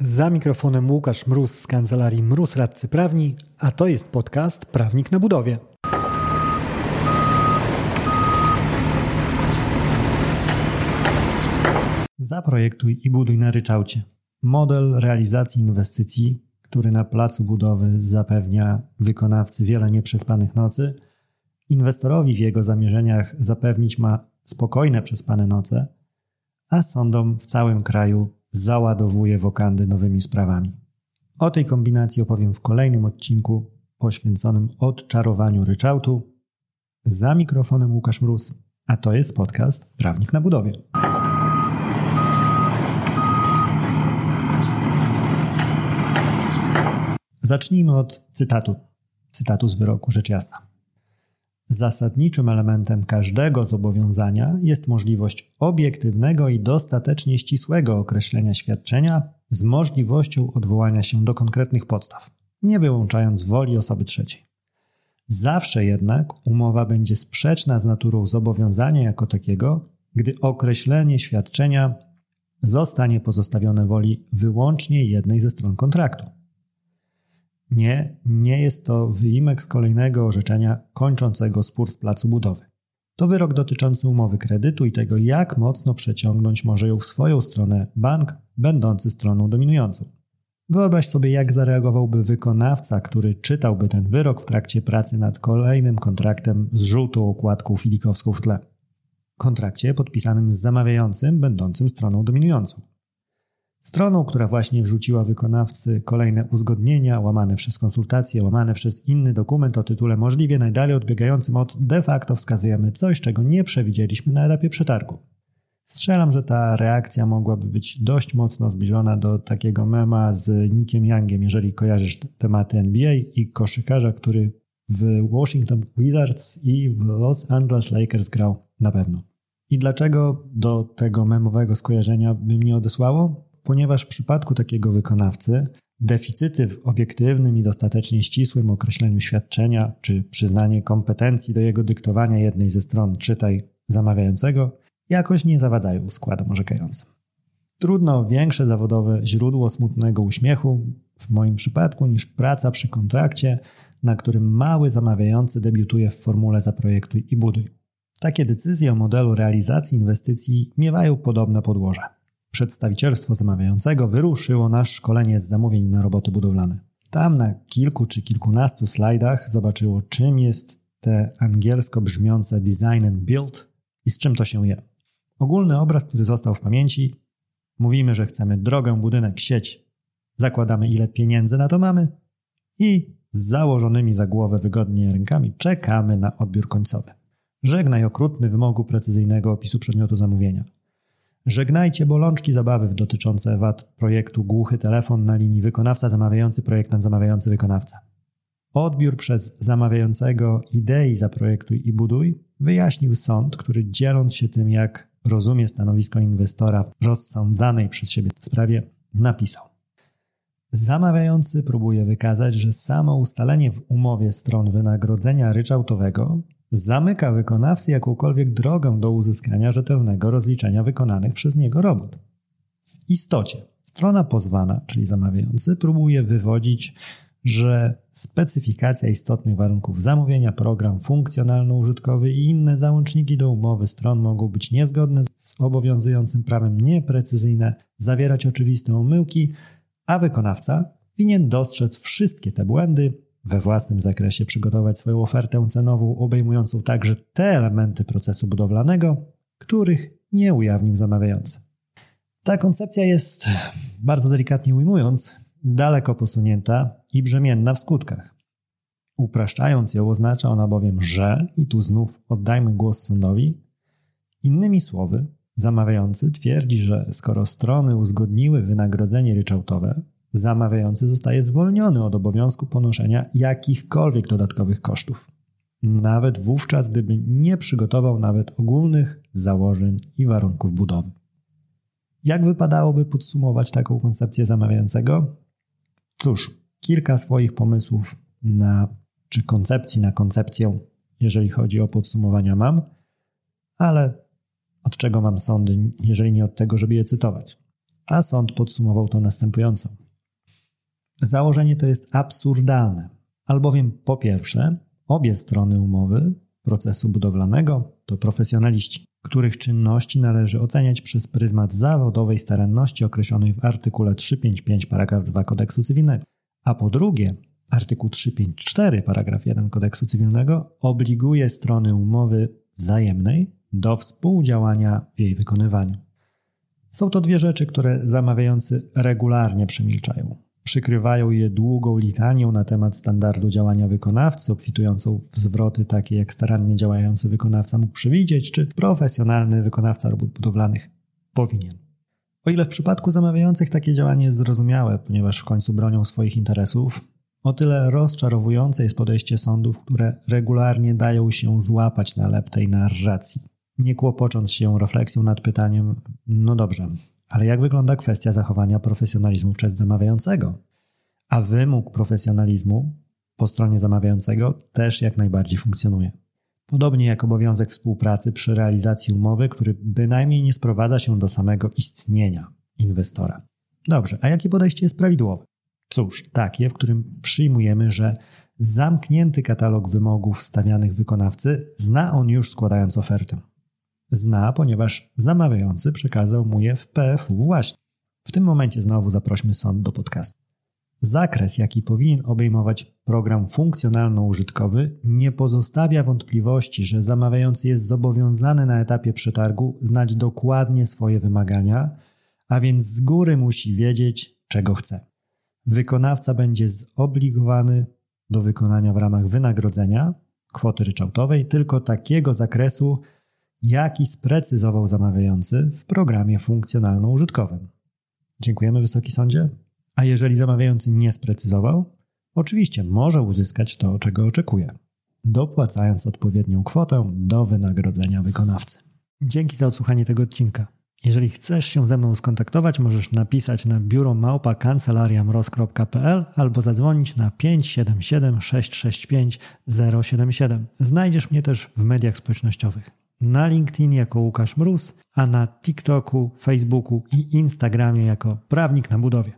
Za mikrofonem Łukasz Mróz z kancelarii Mróz Radcy Prawni, a to jest podcast Prawnik na Budowie. Zaprojektuj i buduj na ryczałcie. Model realizacji inwestycji, który na placu budowy zapewnia wykonawcy wiele nieprzespanych nocy, inwestorowi w jego zamierzeniach zapewnić ma spokojne przespane noce, a sądom w całym kraju załadowuje wokandy nowymi sprawami. O tej kombinacji opowiem w kolejnym odcinku poświęconym odczarowaniu ryczałtu. Za mikrofonem Łukasz Mróz, a to jest podcast Prawnik na budowie. Zacznijmy od cytatu. Cytatu z wyroku, rzecz jasna. Zasadniczym elementem każdego zobowiązania jest możliwość obiektywnego i dostatecznie ścisłego określenia świadczenia z możliwością odwołania się do konkretnych podstaw, nie wyłączając woli osoby trzeciej. Zawsze jednak umowa będzie sprzeczna z naturą zobowiązania jako takiego, gdy określenie świadczenia zostanie pozostawione woli wyłącznie jednej ze stron kontraktu. Nie, nie jest to wyimek z kolejnego orzeczenia kończącego spór z placu budowy. To wyrok dotyczący umowy kredytu i tego, jak mocno przeciągnąć może ją w swoją stronę bank, będący stroną dominującą. Wyobraź sobie, jak zareagowałby wykonawca, który czytałby ten wyrok w trakcie pracy nad kolejnym kontraktem z żółtą okładką filikowską w tle. Kontrakcie podpisanym z zamawiającym, będącym stroną dominującą. Stroną, która właśnie wrzuciła wykonawcy kolejne uzgodnienia, łamane przez konsultacje, łamane przez inny dokument o tytule możliwie najdalej odbiegającym od de facto wskazujemy coś, czego nie przewidzieliśmy na etapie przetargu. Strzelam, że ta reakcja mogłaby być dość mocno zbliżona do takiego mema z Nickiem Youngiem, jeżeli kojarzysz tematy NBA i koszykarza, który w Washington Wizards i w Los Angeles Lakers grał na pewno. I dlaczego do tego memowego skojarzenia by mnie odesłało? Ponieważ w przypadku takiego wykonawcy deficyty w obiektywnym i dostatecznie ścisłym określeniu świadczenia czy przyznanie kompetencji do jego dyktowania jednej ze stron, czytaj zamawiającego, jakoś nie zawadzają składom orzekającym. Trudno większe zawodowe źródło smutnego uśmiechu w moim przypadku niż praca przy kontrakcie, na którym mały zamawiający debiutuje w formule Zaprojektuj i buduj. Takie decyzje o modelu realizacji inwestycji miewają podobne podłoże przedstawicielstwo zamawiającego wyruszyło na szkolenie z zamówień na roboty budowlane. Tam na kilku czy kilkunastu slajdach zobaczyło, czym jest te angielsko brzmiące design and build i z czym to się je. Ogólny obraz, który został w pamięci, mówimy, że chcemy drogę, budynek, sieć, zakładamy ile pieniędzy na to mamy i z założonymi za głowę wygodnie rękami czekamy na odbiór końcowy. Żegnaj okrutny wymogu precyzyjnego opisu przedmiotu zamówienia. Żegnajcie bolączki zabawy dotyczące wad projektu głuchy telefon na linii wykonawca zamawiający projektant zamawiający wykonawca. Odbiór przez zamawiającego idei zaprojektuj i buduj wyjaśnił sąd, który dzieląc się tym, jak rozumie stanowisko inwestora w rozsądzanej przez siebie sprawie, napisał. Zamawiający próbuje wykazać, że samo ustalenie w umowie stron wynagrodzenia ryczałtowego zamyka wykonawcy jakąkolwiek drogę do uzyskania rzetelnego rozliczenia wykonanych przez niego robót. W istocie strona pozwana, czyli zamawiający, próbuje wywodzić, że specyfikacja istotnych warunków zamówienia, program funkcjonalno-użytkowy i inne załączniki do umowy stron mogą być niezgodne z obowiązującym prawem, nieprecyzyjne, zawierać oczywiste omyłki, a wykonawca winien dostrzec wszystkie te błędy we własnym zakresie przygotować swoją ofertę cenową, obejmującą także te elementy procesu budowlanego, których nie ujawnił zamawiający. Ta koncepcja jest, bardzo delikatnie ujmując, daleko posunięta i brzemienna w skutkach. Upraszczając ją, oznacza ona bowiem, że, i tu znów oddajmy głos sądowi, innymi słowy, zamawiający twierdzi, że skoro strony uzgodniły wynagrodzenie ryczałtowe, zamawiający zostaje zwolniony od obowiązku ponoszenia jakichkolwiek dodatkowych kosztów. Nawet wówczas, gdyby nie przygotował nawet ogólnych założeń i warunków budowy. Jak wypadałoby podsumować taką koncepcję zamawiającego? Cóż, kilka swoich pomysłów na, czy koncepcji na koncepcję, jeżeli chodzi o podsumowania mam, ale od czego mam sądy, jeżeli nie od tego, żeby je cytować? a sąd podsumował to następująco. Założenie to jest absurdalne, albowiem po pierwsze, obie strony umowy procesu budowlanego to profesjonaliści, których czynności należy oceniać przez pryzmat zawodowej staranności określonej w artykule 355 paragraf 2 kodeksu cywilnego. A po drugie, artykuł 354 paragraf 1 kodeksu cywilnego obliguje strony umowy wzajemnej do współdziałania w jej wykonywaniu. Są to dwie rzeczy, które zamawiający regularnie przemilczają. Przykrywają je długą litanią na temat standardu działania wykonawcy, obfitującą w zwroty takie jak starannie działający wykonawca mógł przewidzieć, czy profesjonalny wykonawca robót budowlanych powinien. O ile w przypadku zamawiających takie działanie jest zrozumiałe, ponieważ w końcu bronią swoich interesów, o tyle rozczarowujące jest podejście sądów, które regularnie dają się złapać na lep tej narracji, nie kłopocząc się refleksją nad pytaniem: no dobrze, ale jak wygląda kwestia zachowania profesjonalizmu przez zamawiającego? A wymóg profesjonalizmu po stronie zamawiającego też jak najbardziej funkcjonuje. Podobnie jak obowiązek współpracy przy realizacji umowy, który bynajmniej nie sprowadza się do samego istnienia inwestora. Dobrze, a jakie podejście jest prawidłowe? Cóż, takie, w którym przyjmujemy, że zamknięty katalog wymogów stawianych wykonawcy zna on już składając ofertę. Zna, ponieważ zamawiający przekazał mu je w PFU właśnie. W tym momencie znowu zaprośmy sąd do podcastu. Zakres, jaki powinien obejmować program funkcjonalno-użytkowy, nie pozostawia wątpliwości, że zamawiający jest zobowiązany na etapie przetargu znać dokładnie swoje wymagania, a więc z góry musi wiedzieć, czego chce. Wykonawca będzie zobligowany do wykonania w ramach wynagrodzenia kwoty ryczałtowej tylko takiego zakresu, jaki sprecyzował zamawiający w programie funkcjonalno-użytkowym. Dziękujemy Wysoki Sądzie. A jeżeli zamawiający nie sprecyzował, oczywiście może uzyskać to, czego oczekuje, dopłacając odpowiednią kwotę do wynagrodzenia wykonawcy. Dzięki za odsłuchanie tego odcinka. Jeżeli chcesz się ze mną skontaktować, możesz napisać na biuro małpa kancelariamroz.pl albo zadzwonić na 577 665 077. Znajdziesz mnie też w mediach społecznościowych na LinkedIn jako Łukasz Mróz, a na TikToku, Facebooku i Instagramie jako Prawnik na Budowie.